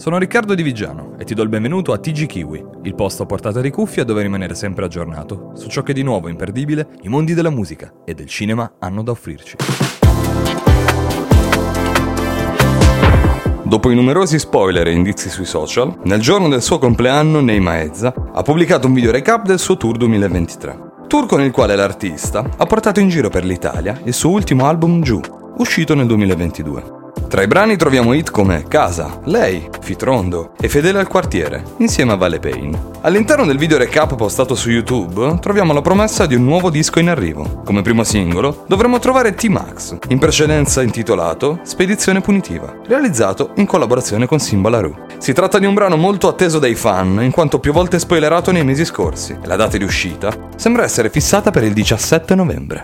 Sono Riccardo Di Vigiano e ti do il benvenuto a TG Kiwi, il posto a portata di cuffia dove rimanere sempre aggiornato su ciò che di nuovo imperdibile i mondi della musica e del cinema hanno da offrirci. Dopo i numerosi spoiler e indizi sui social, nel giorno del suo compleanno Nei Maezza ha pubblicato un video recap del suo tour 2023. Tour con il quale l'artista ha portato in giro per l'Italia il suo ultimo album Giù, uscito nel 2022. Tra i brani troviamo hit come Casa, Lei, Fitrondo e Fedele al quartiere, insieme a Vale Payne. All'interno del video recap postato su YouTube troviamo la promessa di un nuovo disco in arrivo. Come primo singolo dovremo trovare T-Max, in precedenza intitolato Spedizione Punitiva, realizzato in collaborazione con Simba Larue. Si tratta di un brano molto atteso dai fan, in quanto più volte spoilerato nei mesi scorsi, e la data di uscita sembra essere fissata per il 17 novembre.